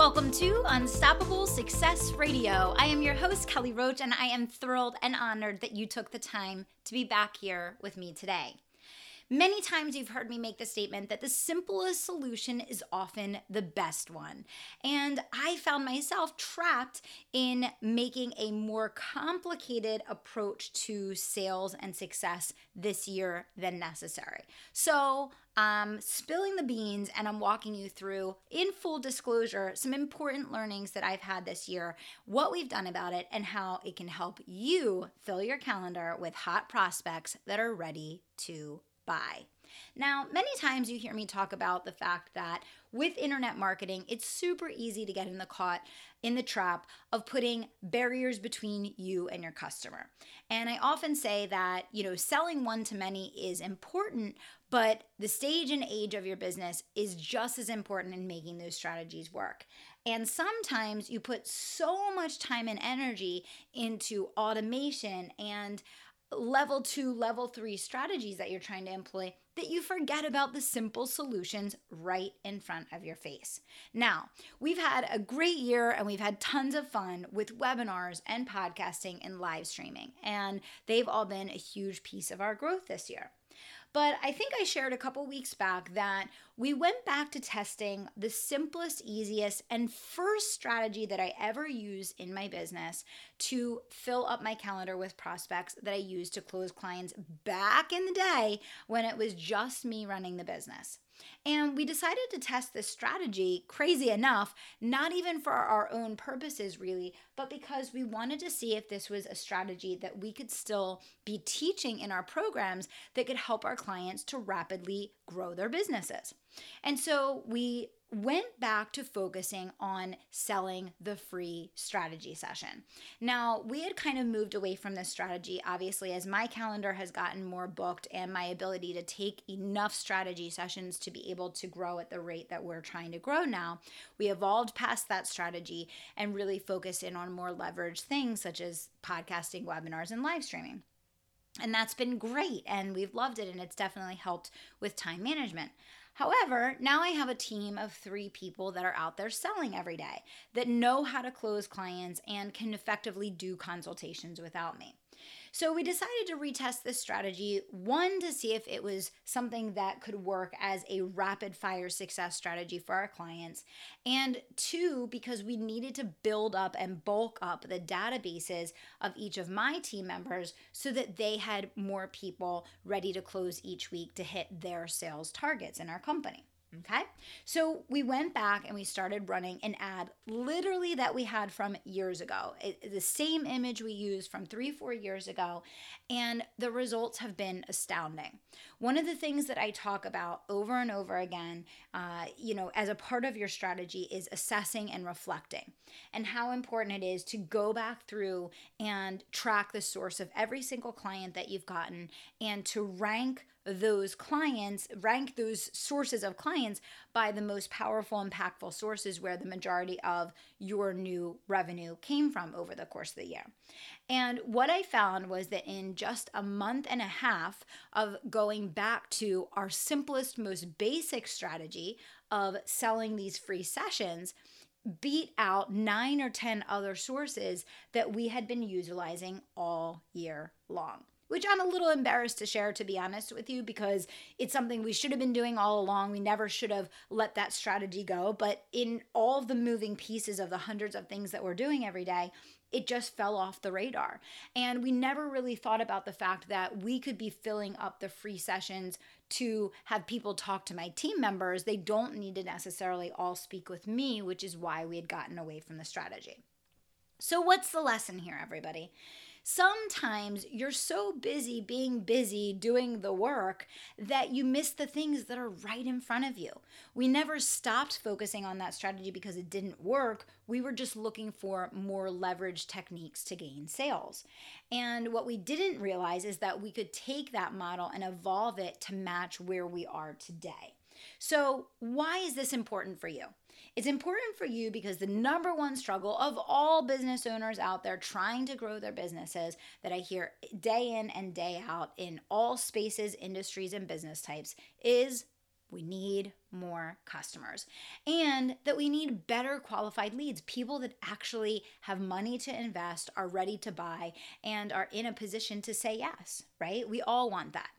Welcome to Unstoppable Success Radio. I am your host, Kelly Roach, and I am thrilled and honored that you took the time to be back here with me today. Many times you've heard me make the statement that the simplest solution is often the best one. And I found myself trapped in making a more complicated approach to sales and success this year than necessary. So Spilling the beans and I'm walking you through, in full disclosure, some important learnings that I've had this year, what we've done about it, and how it can help you fill your calendar with hot prospects that are ready to buy. Now, many times you hear me talk about the fact that with internet marketing, it's super easy to get in the caught in the trap of putting barriers between you and your customer. And I often say that, you know, selling one to many is important, but the stage and age of your business is just as important in making those strategies work. And sometimes you put so much time and energy into automation and level two, level three strategies that you're trying to employ that you forget about the simple solutions right in front of your face. Now, we've had a great year and we've had tons of fun with webinars and podcasting and live streaming, and they've all been a huge piece of our growth this year. But I think I shared a couple weeks back that we went back to testing the simplest, easiest, and first strategy that I ever used in my business to fill up my calendar with prospects that I used to close clients back in the day when it was just me running the business. And we decided to test this strategy, crazy enough, not even for our own purposes, really, but because we wanted to see if this was a strategy that we could still be teaching in our programs that could help our clients to rapidly grow their businesses. And so we went back to focusing on selling the free strategy session. Now, we had kind of moved away from this strategy, obviously, as my calendar has gotten more booked and my ability to take enough strategy sessions to be able to grow at the rate that we're trying to grow now. We evolved past that strategy and really focused in on more leveraged things such as podcasting, webinars, and live streaming. And that's been great, and we've loved it, and it's definitely helped with time management. However, now I have a team of three people that are out there selling every day that know how to close clients and can effectively do consultations without me. So we decided to retest this strategy one, to see if it was something that could work as a rapid fire success strategy for our clients, and two, because we needed to build up and bulk up the databases of each of my team members so that they had more people ready to close each week to hit their sales targets in our company. Okay. So we went back and we started running an ad literally that we had from years ago. It, the same image we used from three, four years ago. And the results have been astounding. One of the things that I talk about over and over again, uh, you know, as a part of your strategy is assessing and reflecting and how important it is to go back through and track the source of every single client that you've gotten and to rank those clients, rank those sources of clients by the most powerful, impactful sources where the majority of your new revenue came from over the course of the year. And what I found was that in just a month and a half of going back to our simplest, most basic strategy of selling these free sessions, beat out nine or 10 other sources that we had been utilizing all year long which I'm a little embarrassed to share, to be honest with you, because it's something we should have been doing all along. We never should have let that strategy go. But in all the moving pieces of the hundreds of things that we're doing every day, it just fell off the radar. And we never really thought about the fact that we could be filling up the free sessions to have people talk to my team members. They don't need to necessarily all speak with me, which is why we had gotten away from the strategy. So, what's the lesson here, everybody? Sometimes you're so busy being busy doing the work that you miss the things that are right in front of you. We never stopped focusing on that strategy because it didn't work. We were just looking for more leverage techniques to gain sales. And what we didn't realize is that we could take that model and evolve it to match where we are today. So, why is this important for you? It's important for you because the number one struggle of all business owners out there trying to grow their businesses that I hear day in and day out in all spaces, industries, and business types is we need more customers and that we need better qualified leads. People that actually have money to invest are ready to buy and are in a position to say yes right? We all want that.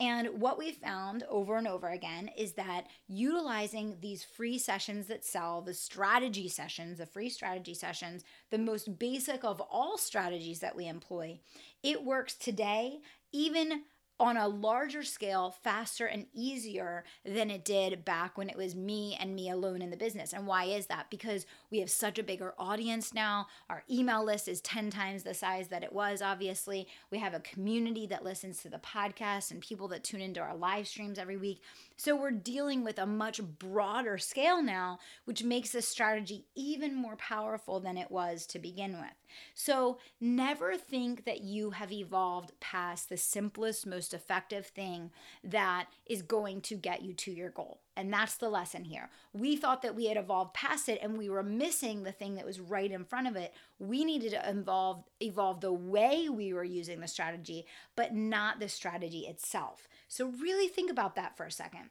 And what we found over and over again is that utilizing these free sessions that sell the strategy sessions the free strategy sessions the most basic of all strategies that we employ it works today even on a larger scale faster and easier than it did back when it was me and me alone in the business. And why is that? Because we have such a bigger audience now. Our email list is 10 times the size that it was, obviously. We have a community that listens to the podcast and people that tune into our live streams every week. So we're dealing with a much broader scale now, which makes this strategy even more powerful than it was to begin with. So never think that you have evolved past the simplest, most effective thing that is going to get you to your goal. And that's the lesson here. We thought that we had evolved past it and we were missing the thing that was right in front of it. We needed to evolve evolve the way we were using the strategy, but not the strategy itself. So really think about that for a second.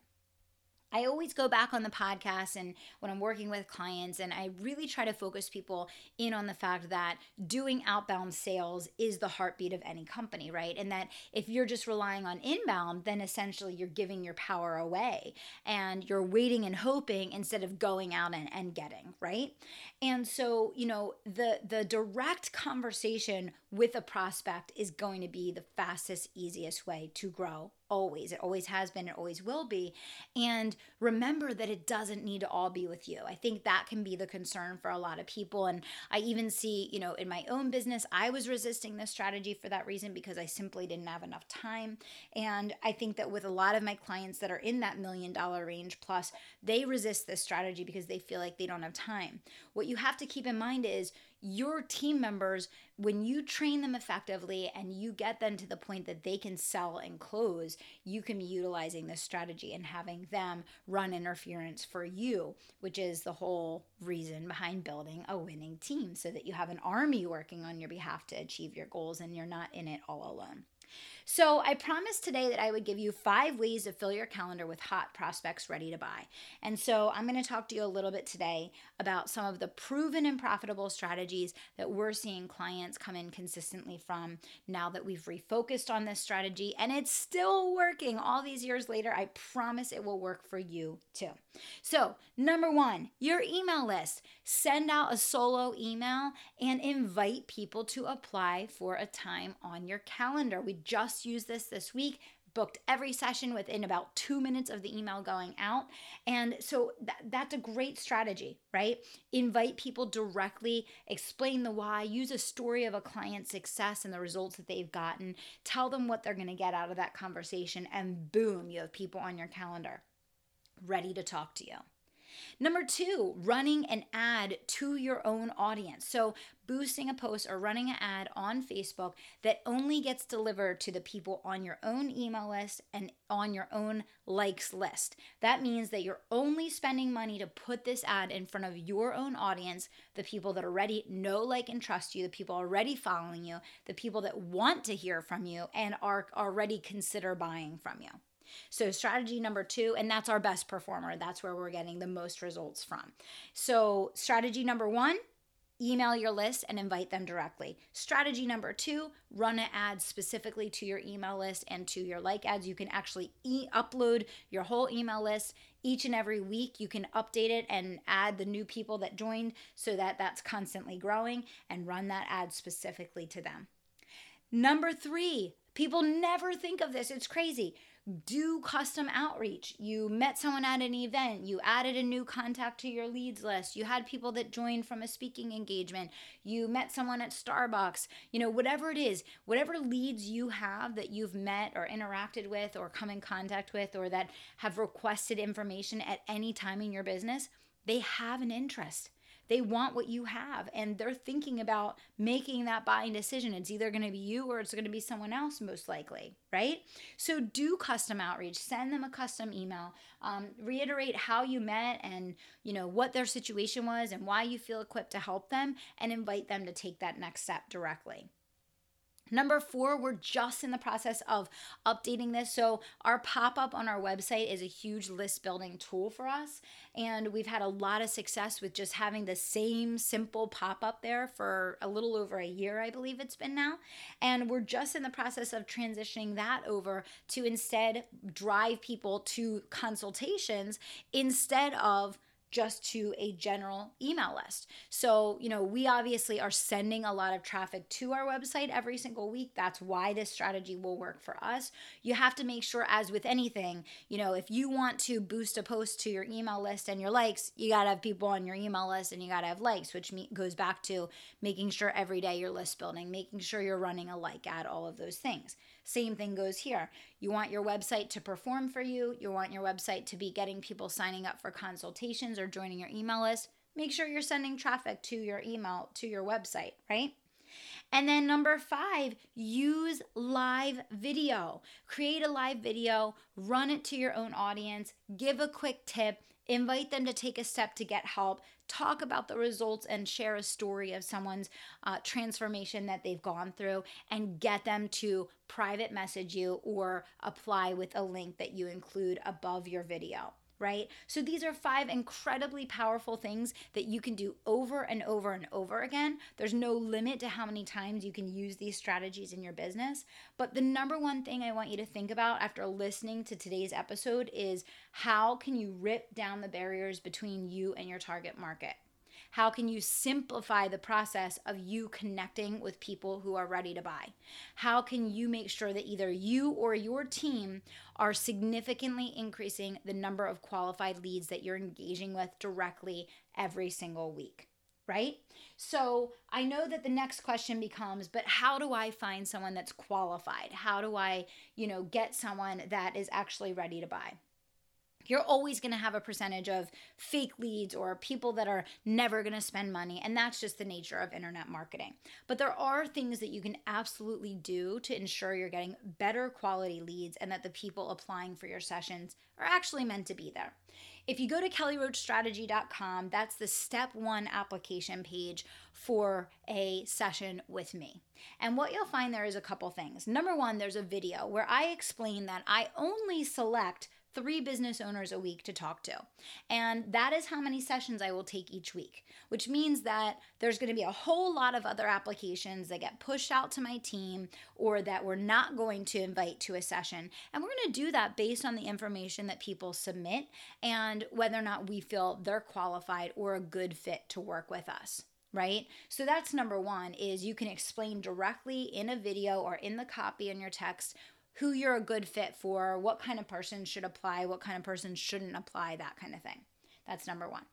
I always go back on the podcast and when I'm working with clients, and I really try to focus people in on the fact that doing outbound sales is the heartbeat of any company, right? And that if you're just relying on inbound, then essentially you're giving your power away and you're waiting and hoping instead of going out and, and getting, right? And so, you know, the the direct conversation with a prospect is going to be the fastest, easiest way to grow always. It always has been, it always will be. And remember that it doesn't need to all be with you. I think that can be the concern for a lot of people. And I even see, you know, in my own business, I was resisting this strategy for that reason because I simply didn't have enough time. And I think that with a lot of my clients that are in that million dollar range plus, they resist this strategy because they feel like they don't have time. What you have to keep in mind is your team members, when you train them effectively and you get them to the point that they can sell and close, you can be utilizing this strategy and having them run interference for you, which is the whole reason behind building a winning team so that you have an army working on your behalf to achieve your goals and you're not in it all alone. So, I promised today that I would give you five ways to fill your calendar with hot prospects ready to buy. And so, I'm going to talk to you a little bit today about some of the proven and profitable strategies that we're seeing clients come in consistently from now that we've refocused on this strategy and it's still working all these years later. I promise it will work for you too. So, number one, your email list. Send out a solo email and invite people to apply for a time on your calendar. We just used this this week booked every session within about two minutes of the email going out. And so that, that's a great strategy, right? Invite people directly, explain the why, use a story of a client's success and the results that they've gotten, tell them what they're going to get out of that conversation, and boom, you have people on your calendar ready to talk to you. Number two, running an ad to your own audience. So, boosting a post or running an ad on Facebook that only gets delivered to the people on your own email list and on your own likes list. That means that you're only spending money to put this ad in front of your own audience, the people that already know, like, and trust you, the people already following you, the people that want to hear from you and are already consider buying from you. So, strategy number two, and that's our best performer. That's where we're getting the most results from. So, strategy number one, email your list and invite them directly. Strategy number two, run an ad specifically to your email list and to your like ads. You can actually e- upload your whole email list each and every week. You can update it and add the new people that joined so that that's constantly growing and run that ad specifically to them. Number three, People never think of this. It's crazy do custom outreach. You met someone at an event, you added a new contact to your leads list, you had people that joined from a speaking engagement, you met someone at Starbucks, you know, whatever it is, whatever leads you have that you've met or interacted with or come in contact with or that have requested information at any time in your business, they have an interest. They want what you have and they're thinking about making that buying decision. It's either going to be you or it's going to be someone else, most likely, right? So do custom outreach, send them a custom email, um, reiterate how you met and you know what their situation was and why you feel equipped to help them, and invite them to take that next step directly. Number four, we're just in the process of updating this. So, our pop up on our website is a huge list building tool for us. And we've had a lot of success with just having the same simple pop up there for a little over a year, I believe it's been now. And we're just in the process of transitioning that over to instead drive people to consultations instead of just to a general email list. So, you know, we obviously are sending a lot of traffic to our website every single week. That's why this strategy will work for us. You have to make sure, as with anything, you know, if you want to boost a post to your email list and your likes, you got to have people on your email list and you got to have likes, which goes back to making sure every day you're list building, making sure you're running a like ad, all of those things. Same thing goes here. You want your website to perform for you, you want your website to be getting people signing up for consultations or joining your email list. Make sure you're sending traffic to your email, to your website, right? And then number five, use live video. Create a live video, run it to your own audience, give a quick tip, invite them to take a step to get help, talk about the results and share a story of someone's uh, transformation that they've gone through and get them to private message you or apply with a link that you include above your video right? So these are five incredibly powerful things that you can do over and over and over again. There's no limit to how many times you can use these strategies in your business. But the number one thing I want you to think about after listening to today's episode is how can you rip down the barriers between you and your target market? How can you simplify the process of you connecting with people who are ready to buy? How can you make sure that either you or your team are significantly increasing the number of qualified leads that you're engaging with directly every single week? Right? So I know that the next question becomes, but how do I find someone that's qualified? How do I, you know, get someone that is actually ready to buy? You're always going to have a percentage of fake leads or people that are never going to spend money. And that's just the nature of internet marketing. But there are things that you can absolutely do to ensure you're getting better quality leads and that the people applying for your sessions are actually meant to be there. If you go to kellyroachstrategy.com, that's the step one application page for a session with me. And what you'll find there is a couple things. Number one, there's a video where I explain that I only select three business owners a week to talk to. And that is how many sessions I will take each week, which means that there's going to be a whole lot of other applications that get pushed out to my team or that we're not going to invite to a session. And we're going to do that based on the information that people submit and whether or not we feel they're qualified or a good fit to work with us right? So that's number 1 is you can explain directly in a video or in the copy in your text who you're a good fit for, what kind of person should apply, what kind of person shouldn't apply, that kind of thing. That's number one.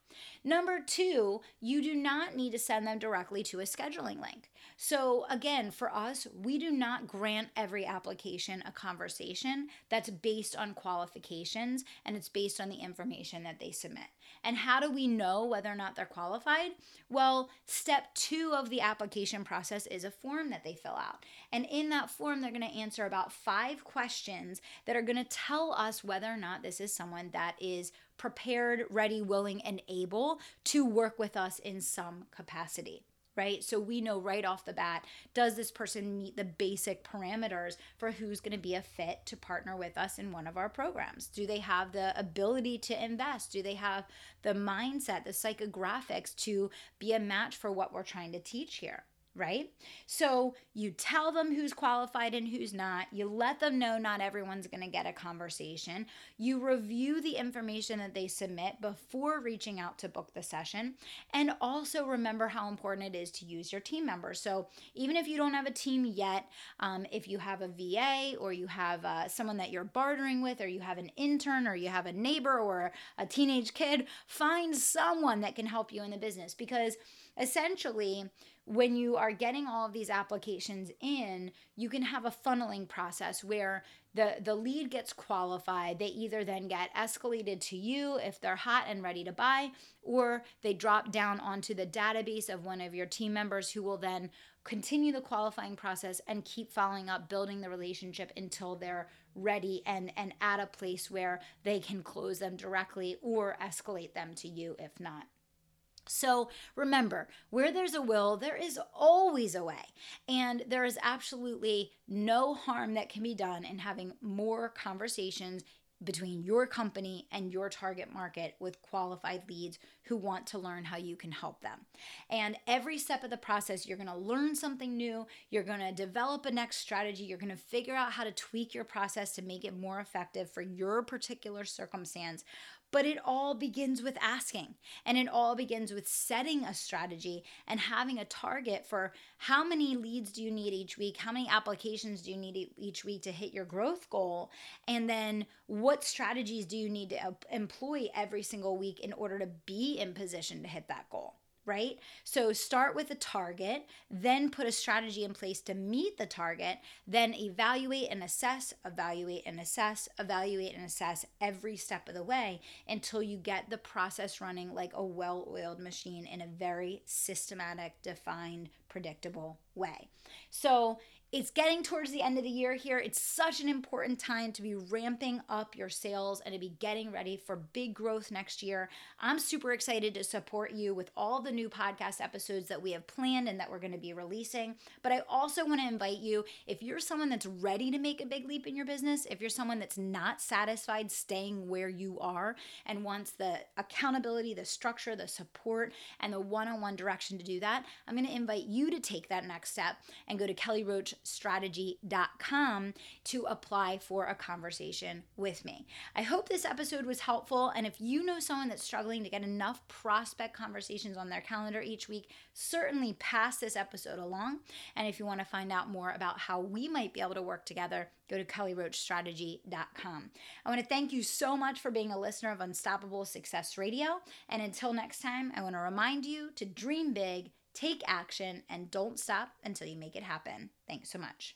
Number two, you do not need to send them directly to a scheduling link. So, again, for us, we do not grant every application a conversation that's based on qualifications and it's based on the information that they submit. And how do we know whether or not they're qualified? Well, step two of the application process is a form that they fill out. And in that form, they're going to answer about five questions that are going to tell us whether or not this is someone that is prepared, ready, willing, and able to work with us in some capacity right? So we know right off the bat does this person meet the basic parameters for who's going to be a fit to partner with us in one of our programs? Do they have the ability to invest? Do they have the mindset, the psychographics to be a match for what we're trying to teach here? Right? So you tell them who's qualified and who's not. You let them know not everyone's going to get a conversation. You review the information that they submit before reaching out to book the session. And also remember how important it is to use your team members. So even if you don't have a team yet, um, if you have a VA or you have uh, someone that you're bartering with, or you have an intern, or you have a neighbor or a teenage kid, find someone that can help you in the business because essentially, when you are getting all of these applications in, you can have a funneling process where the the lead gets qualified. They either then get escalated to you if they're hot and ready to buy, or they drop down onto the database of one of your team members who will then continue the qualifying process and keep following up, building the relationship until they're ready and and at a place where they can close them directly or escalate them to you if not. So remember, where there's a will, there is always a way. And there is absolutely no harm that can be done in having more conversations between your company and your target market with qualified leads who want to learn how you can help them. And every step of the process, you're going to learn something new. You're going to develop a next strategy. You're going to figure out how to tweak your process to make it more effective for your particular circumstance. But it all begins with asking, and it all begins with setting a strategy and having a target for how many leads do you need each week, how many applications do you need each week to hit your growth goal, and then what strategies do you need to employ every single week in order to be in position to hit that goal right? So start with a target, then put a strategy in place to meet the target, then evaluate and assess, evaluate and assess, evaluate and assess every step of the way until you get the process running like a well oiled machine in a very systematic, defined, predictable way. So it's getting towards the end of the year here. It's such an important time to be ramping up your sales and to be getting ready for big growth next year. I'm super excited to support you with all the new podcast episodes that we have planned and that we're going to be releasing. But I also want to invite you if you're someone that's ready to make a big leap in your business, if you're someone that's not satisfied staying where you are and wants the accountability, the structure, the support, and the one on one direction to do that, I'm going to invite you to take that next step and go to Kelly Roach strategy.com to apply for a conversation with me. I hope this episode was helpful. And if you know someone that's struggling to get enough prospect conversations on their calendar each week, certainly pass this episode along. And if you want to find out more about how we might be able to work together, go to kellyroachstrategy.com. I want to thank you so much for being a listener of Unstoppable Success Radio. And until next time, I want to remind you to dream big take action, and don't stop until you make it happen. Thanks so much.